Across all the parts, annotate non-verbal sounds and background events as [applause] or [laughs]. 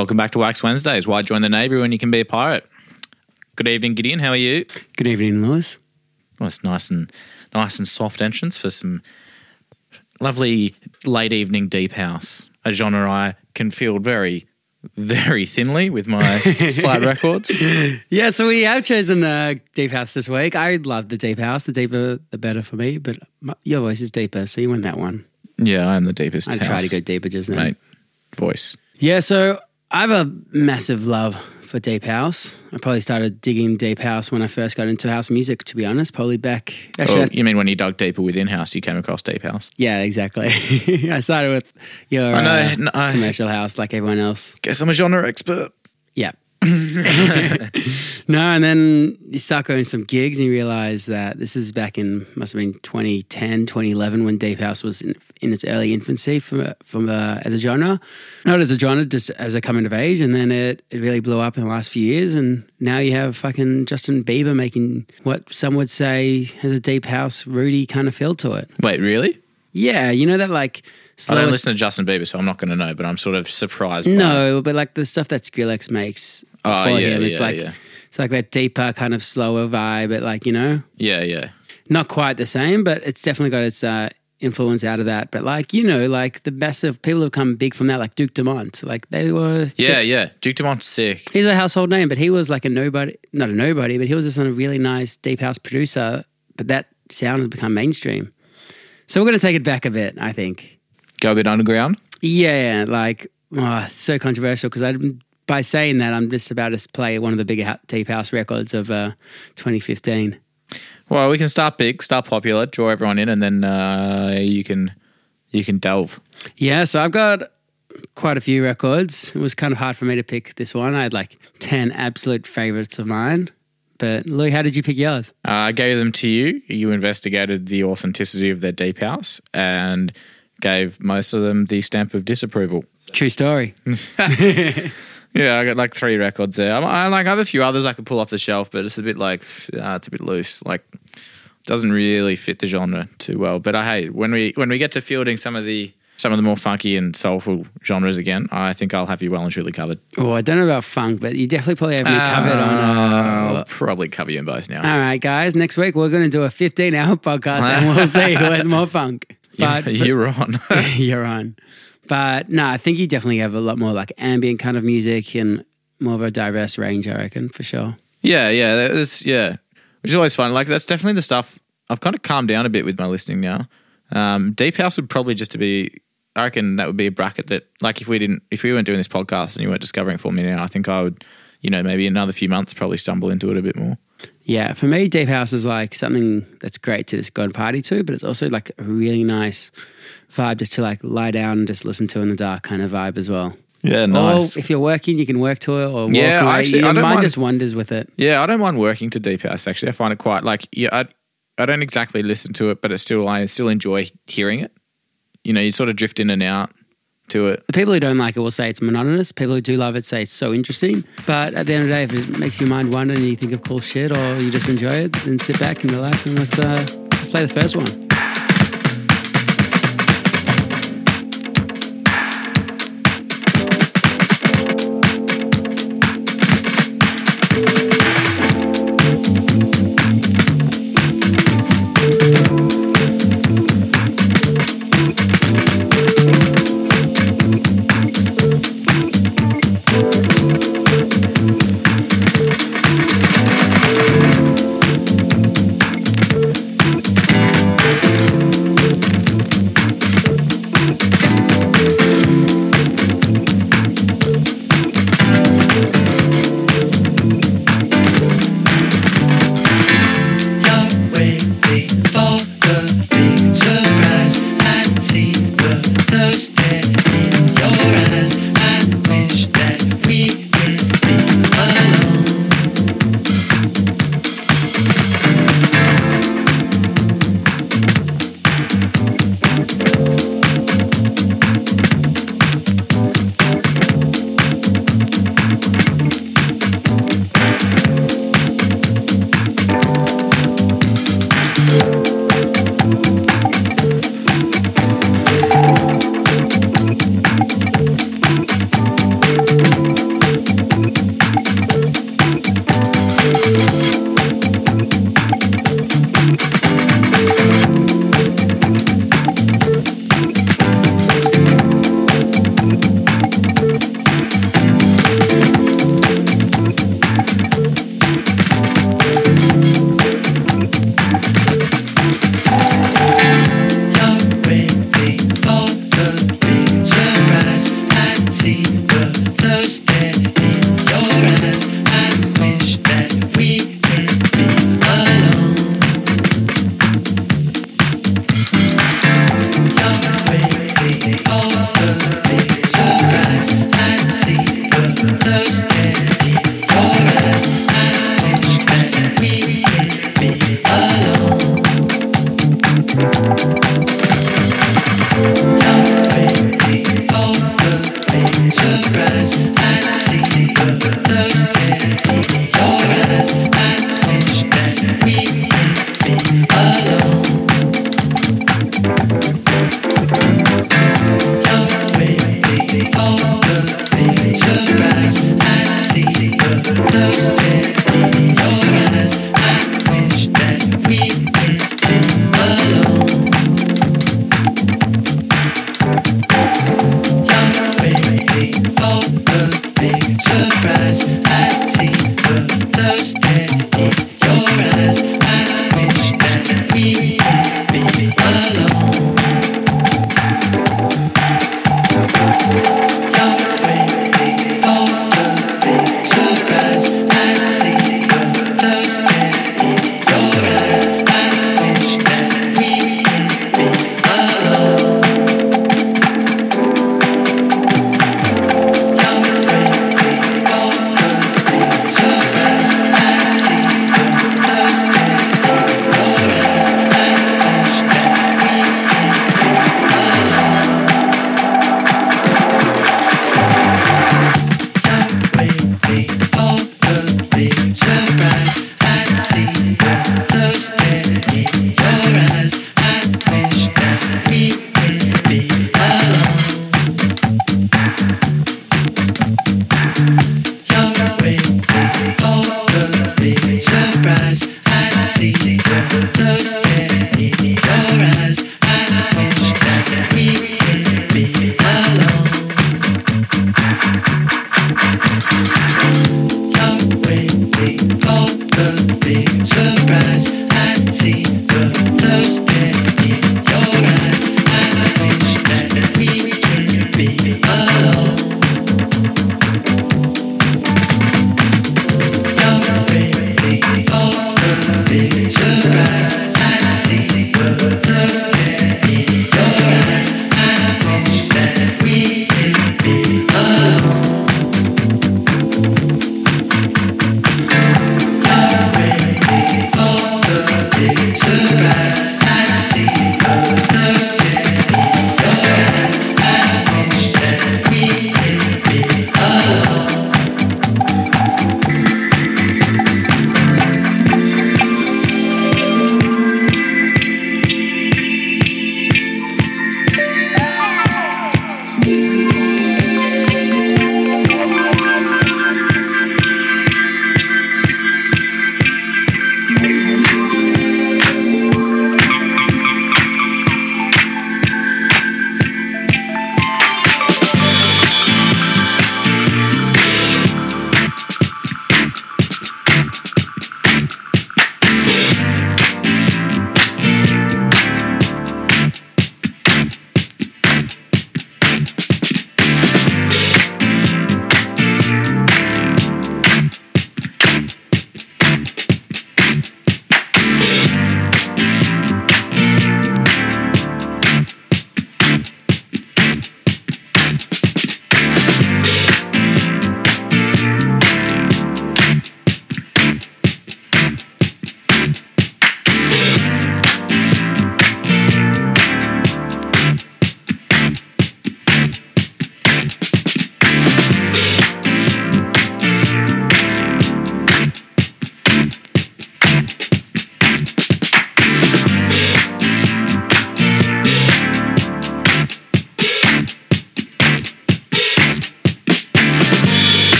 Welcome back to Wax Wednesdays. Why join the Navy when you can be a pirate? Good evening, Gideon. How are you? Good evening, Lewis. Well, it's nice and nice and soft entrance for some lovely late evening deep house. A genre I can field very, very thinly with my [laughs] slide records. Yeah, so we have chosen uh, Deep House this week. I love the Deep House. The deeper, the better for me, but my, your voice is deeper, so you went that one. Yeah, I'm the deepest. I house, tried to go deeper just now. mate. Voice. Yeah, so I have a massive love for Deep House. I probably started digging Deep House when I first got into house music, to be honest. Probably back. Actually, Oh, you mean when you dug deeper within house, you came across deep house? yeah, exactly. [laughs] I started with your I know. uh, no, commercial house, like everyone else. guess I'm a genre expert. Yeah. [laughs] no, and then you start going some gigs and you realize that this is back in, must have been 2010, 2011 when Deep House was in, in its early infancy from, from uh, as a genre. Not as a genre, just as a coming of age. And then it, it really blew up in the last few years. And now you have fucking Justin Bieber making what some would say has a Deep House, Rudy kind of feel to it. Wait, really? Yeah, you know that like. I don't listen to Justin Bieber, so I'm not going to know. But I'm sort of surprised. it. No, but like the stuff that Skrillex makes Oh, for yeah, him, it's yeah, like yeah. it's like that deeper kind of slower vibe, but like you know, Yeah, yeah. not quite the same, but it's definitely got its uh, influence out of that. But like you know, like the massive people who've come big from that, like Duke Dumont, like they were Yeah, yeah. Duke Dumont's sick. He's a household name, but he was like a nobody, not a nobody, but he was just on a really nice deep house producer. But that sound has become mainstream. So we're going to take it back a bit, I think. Go a bit underground. Yeah, like oh, it's so controversial because I by saying that I'm just about to play one of the bigger deep house records of uh, 2015. Well, we can start big, start popular, draw everyone in, and then uh, you can you can delve. Yeah, so I've got quite a few records. It was kind of hard for me to pick this one. I had like 10 absolute favorites of mine. But Lewis, how did you pick yours? Uh, I gave them to you. You investigated the authenticity of their deep house and gave most of them the stamp of disapproval. True story. [laughs] [laughs] Yeah, I got like three records there. I, I like I have a few others I could pull off the shelf, but it's a bit like uh, it's a bit loose. Like doesn't really fit the genre too well. But I hey, when we when we get to fielding some of the some of the more funky and soulful genres again, I think I'll have you well and truly covered. Oh, I don't know about funk, but you definitely probably have me covered on. I'll Uh, probably cover you in both now. all right, guys. Next week we're going to do a 15 hour podcast, and we'll [laughs] see who has more funk. But You- you're on. [laughs] you're on. But no, I think you definitely have a lot more like ambient kind of music and more of a diverse range. I reckon for sure. Yeah, yeah, that's yeah, which is always fun. Like that's definitely the stuff I've kind of calmed down a bit with my listening now. Um, Deep House would probably just to be. I reckon that would be a bracket that, like, if we didn't, if we weren't doing this podcast and you weren't discovering for me now, I think I would, you know, maybe another few months probably stumble into it a bit more. Yeah, for me, deep house is like something that's great to just go and party to, but it's also like a really nice vibe just to like lie down and just listen to in the dark kind of vibe as well. Yeah, nice. Or if you're working, you can work to it or walk Yeah, away. actually, Your I don't mind mind- just wanders with it. Yeah, I don't mind working to Deep House. Actually, I find it quite like yeah. I I don't exactly listen to it, but it's still I still enjoy hearing it. You know, you sort of drift in and out to it. The people who don't like it will say it's monotonous. People who do love it say it's so interesting. But at the end of the day, if it makes your mind wander and you think of cool shit or you just enjoy it, then sit back and relax and let's uh, let's play the first one.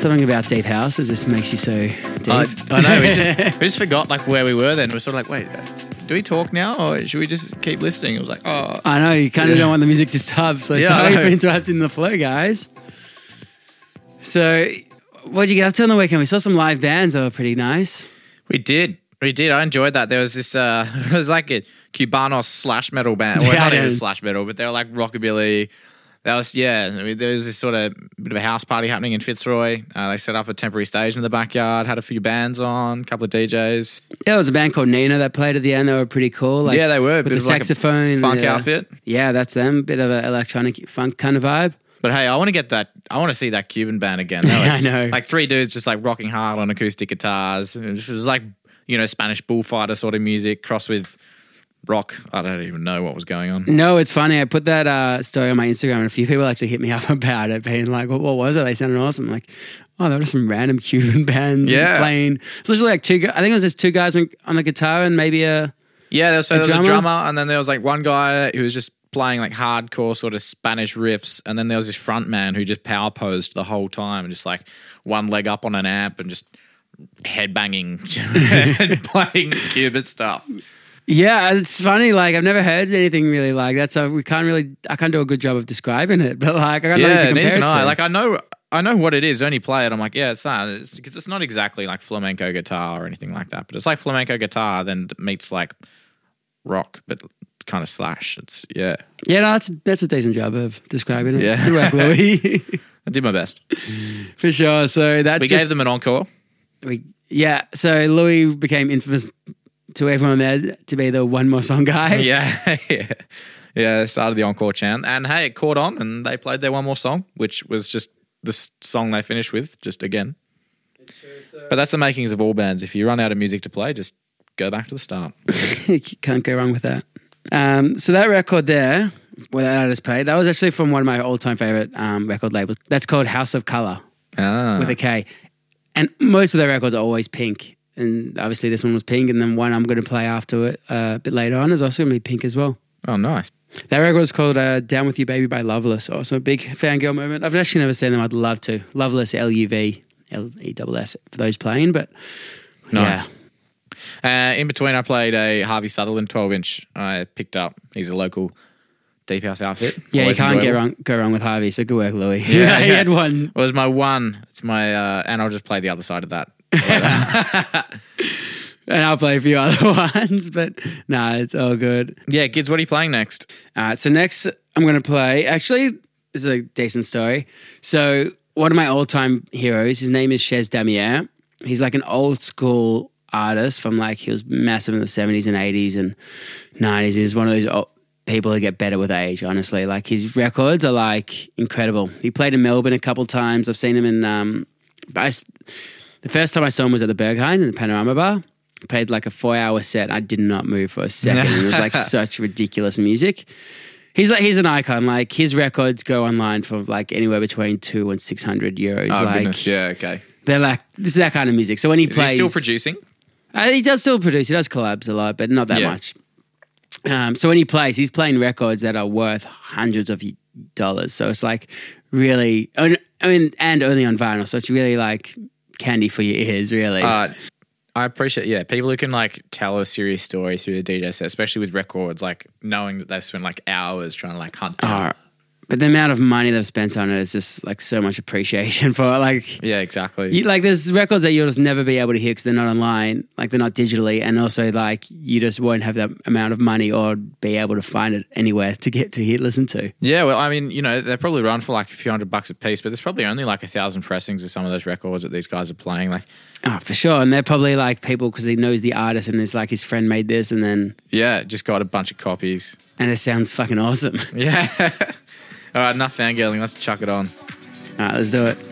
Something about deep houses. This makes you so deep. I, I know. We just, [laughs] we just forgot like where we were. Then we're sort of like, wait, do we talk now, or should we just keep listening? It was like, oh, I know you kind of Yeah. don't want the music to stop. So Yeah, sorry for interrupting the flow, guys. So, what did you get up to on the weekend? We saw some live bands that were pretty nice. we did, we did. I enjoyed that. There was this, uh, [laughs] it was like a Cubanos slash metal band. Well, Yeah, not even slash metal, but they were like rockabilly. That was yeah. I mean, there was this sort of bit of a house party happening in Fitzroy. Uh, they set up a temporary stage in the backyard, had a few bands on, a couple of DJs. Yeah, there was a band called Nina that played at the end. They were pretty cool. Like, yeah, they were. with the of like saxophone, funk the- outfit. Yeah, that's them. Bit of an electronic funk kind of vibe. But hey, I want to get that. I want to see that Cuban band again. [laughs] Yeah, I know. Like three dudes just like rocking hard on acoustic guitars. It was like you know Spanish bullfighter sort of music crossed with rock. I don't even know what was going on. No, it's funny. I put that uh, story on my Instagram, and a few people actually hit me [laughs] up about it, being like, "What, what was it? They sounded awesome." I'm like, oh, there were some random [laughs] Cuban band Yeah. playing. It's literally like two. I think it was just two guys on, on a guitar and maybe a. Yeah, there was, so A there was drummer? a drummer, and then there was like one guy who was just playing like hardcore sort of Spanish riffs, and then there was this front man who just power posed the whole time, and just like one leg up on an amp and just headbanging [laughs] and playing Cuban stuff. Yeah, it's funny. Like I've never heard anything really like that, so we can't really. I can't do a good job of describing it, [laughs] but like I got nothing to compare it I. to. Like I know, I know what it is. I only play it. I'm like, yeah, it's that. It's because it's not exactly like flamenco guitar or anything like that, but it's like flamenco guitar then meets like rock, but kind of slash. It's yeah. yeah, no, that's that's a decent job of describing it. Yeah. Good work, Lewis. I did my best. For sure. So that We just, gave them an encore. we, yeah. So Lewis became infamous to everyone there to be the one more song guy. [laughs] Yeah, [laughs] yeah, yeah. They started the encore chant, and hey, it caught on, and they played their one more song, which was just the song they finished with, just again. But that's the makings of all bands. If you run out of music to play, just go back to the start. [laughs] Can't go wrong with that. Um, so that record there, where that artist played, that was actually from one of my all-time favorite um, record labels. That's called House of Kolour Ah, with a K. And most of their records are always pink. And obviously this one was pink, and then one I'm going to play after it uh, a bit later on is also going to be pink as well. oh, nice. That record was called uh, "Down with You, Baby" by Luvless. Also a big fangirl moment. I've actually never seen them. I'd love to. Luvless, L U V L E S S for those playing, but Nice. yeah. Uh, in between, I played a Harvey Sutherland 12 inch. I picked up. He's a local deep house outfit. Yeah, Always you can't get wrong, go wrong with Harvey. So good work, Lewis. [laughs] Yeah, he yeah. had one. It was my one. It's my, uh, and I'll just play the other side of that. [laughs] and I'll play a few [laughs] other ones, but no, it's all good. yeah, Gidz, what are you playing next? Right, so next I'm going to play. Actually, this is a decent story. So one of my all-time heroes, his name is Chez Damier. He's like an old school artist from like he was massive in the 70s and 80s and 90s. He's one of those people who get better with age. Honestly, like his records are like incredible. He played in Melbourne a couple times. I've seen him in. Um, I, the first time I saw him was at the Berghain in the Panorama Bar. He played like a four-hour set. I did not move for a second. it was like [laughs] such ridiculous music. He's like he's an icon. Like his records go online for like anywhere between two and six hundred euros. Oh, like goodness. Yeah, okay. they're like this is that kind of music. So when he Is plays, he still producing? uh, he does still produce. He does collabs a lot, but not that Yeah. much. Um, so when he plays, he's playing records that are worth hundreds of dollars. So it's like really, I mean, and only on vinyl. So it's really like candy for your ears, really. Uh, I appreciate, yeah, people who can like tell a serious story through the DJ set, especially with records, like knowing that they've spent like hours trying to like hunt down. Uh, but the amount of money they've spent on it is just like so much appreciation [laughs] for it. Like, yeah, exactly. you, like there's records that you'll just never be able to hear because they're not online, like they're not digitally, and also like you just won't have that amount of money or be able to find it anywhere to get to hear listen to. yeah, well, I mean, you know, they're probably run for like a few hundred bucks a piece, but there's probably only like a thousand pressings of some of those records that these guys are playing. Like, Oh, for sure. And they're probably like people because he knows the artist and it's like his friend made this and then, yeah, just got a bunch of copies. and it sounds fucking awesome. Yeah. [laughs] All right, enough fangirling. Let's chuck it on. All right, let's do it.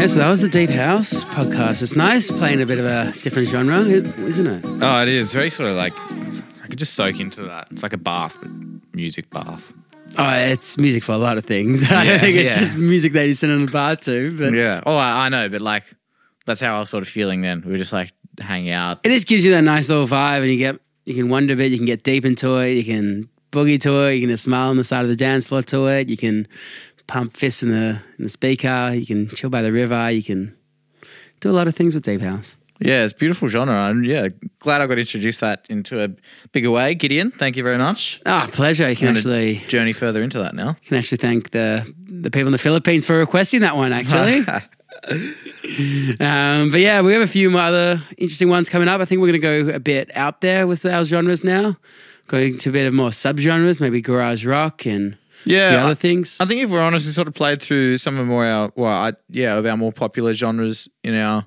Yeah, so that was the Deep House podcast. It's nice playing a bit of a different genre, isn't it? Oh, it is very sort of like I could just soak into that. It's like a bath, but music bath. Oh, it's music for a lot of things. [laughs] I Yeah, don't think it's yeah. just music that you sit in a bar to, but Yeah. Oh, I, I know, but like that's how I was sort of feeling then. We were just like hanging out. it just gives you that nice little vibe, and you get you can wonder a bit, you can get deep into it, you can boogie to it, you can just smile on the side of the dance floor to it, you can pump fists in the in the speaker, you can chill by the river, you can do a lot of things with deep house. Yeah, it's a beautiful genre. I'm yeah, glad I got introduced that into a bigger way. Gideon, thank you very much. Ah, pleasure. You can actually journey further into that now. you can actually thank the the people in the Philippines for requesting that one. Actually, [laughs] [laughs] um, but yeah, we have a few other interesting ones coming up. I think we're going to go a bit out there with our genres now, going to a bit of more subgenres, maybe garage rock and Yeah, the other I- things. I think if we're honest, we sort of played through some of more our well, I, yeah, of our more popular genres in our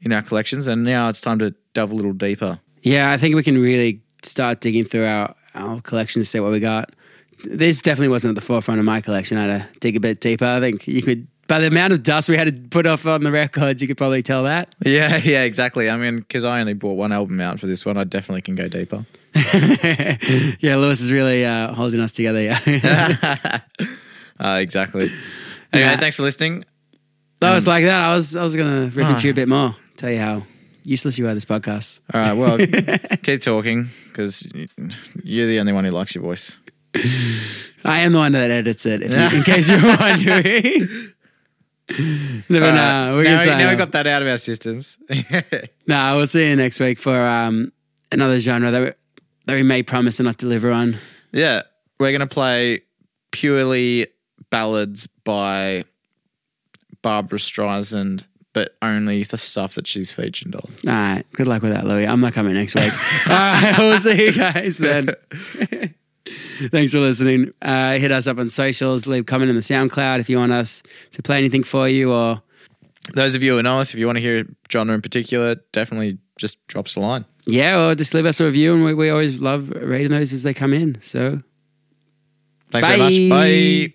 in our collections, and now it's time to delve a little deeper. Yeah, I think we can really start digging through our, our collection to see what we got. This definitely wasn't at the forefront of my collection. I had to dig a bit deeper. I think you could, by the amount of dust we had to put off on the records, you could probably tell that. [laughs] Yeah, yeah, exactly. I mean, because I only bought one album out for this one, I definitely can go deeper. [laughs] yeah, Lewis is really uh, holding us together. Yeah. [laughs] Uh, exactly. Anyway, Yeah. thanks for listening. that was like that. I was, I was going to rip into you a bit more, tell you how useless you are this podcast. All right, well, [laughs] keep talking because you're the only one who likes your voice. I am the one that edits it, if you, in case you're wondering. Know. right, We're now, we- now uh, we got that out of our systems. No, we'll see you next week for um, another genre that we, that we may promise and not deliver on. yeah, we're going to play purely ballads by Barbra Streisand, but only the stuff that she's featured on. All right. Good luck with that, Lewis. I'm not coming next week. [laughs] [laughs] All right. We'll see you guys then. [laughs] Thanks for listening. Uh, hit us up on socials. Leave a comment in the SoundCloud if you want us to play anything for you or Those of you who know us, if you want to hear genre in particular, definitely just drop us a line. yeah, or just leave us a review. And we, we always love reading those as they come in. So Thanks very much. Bye. Bye.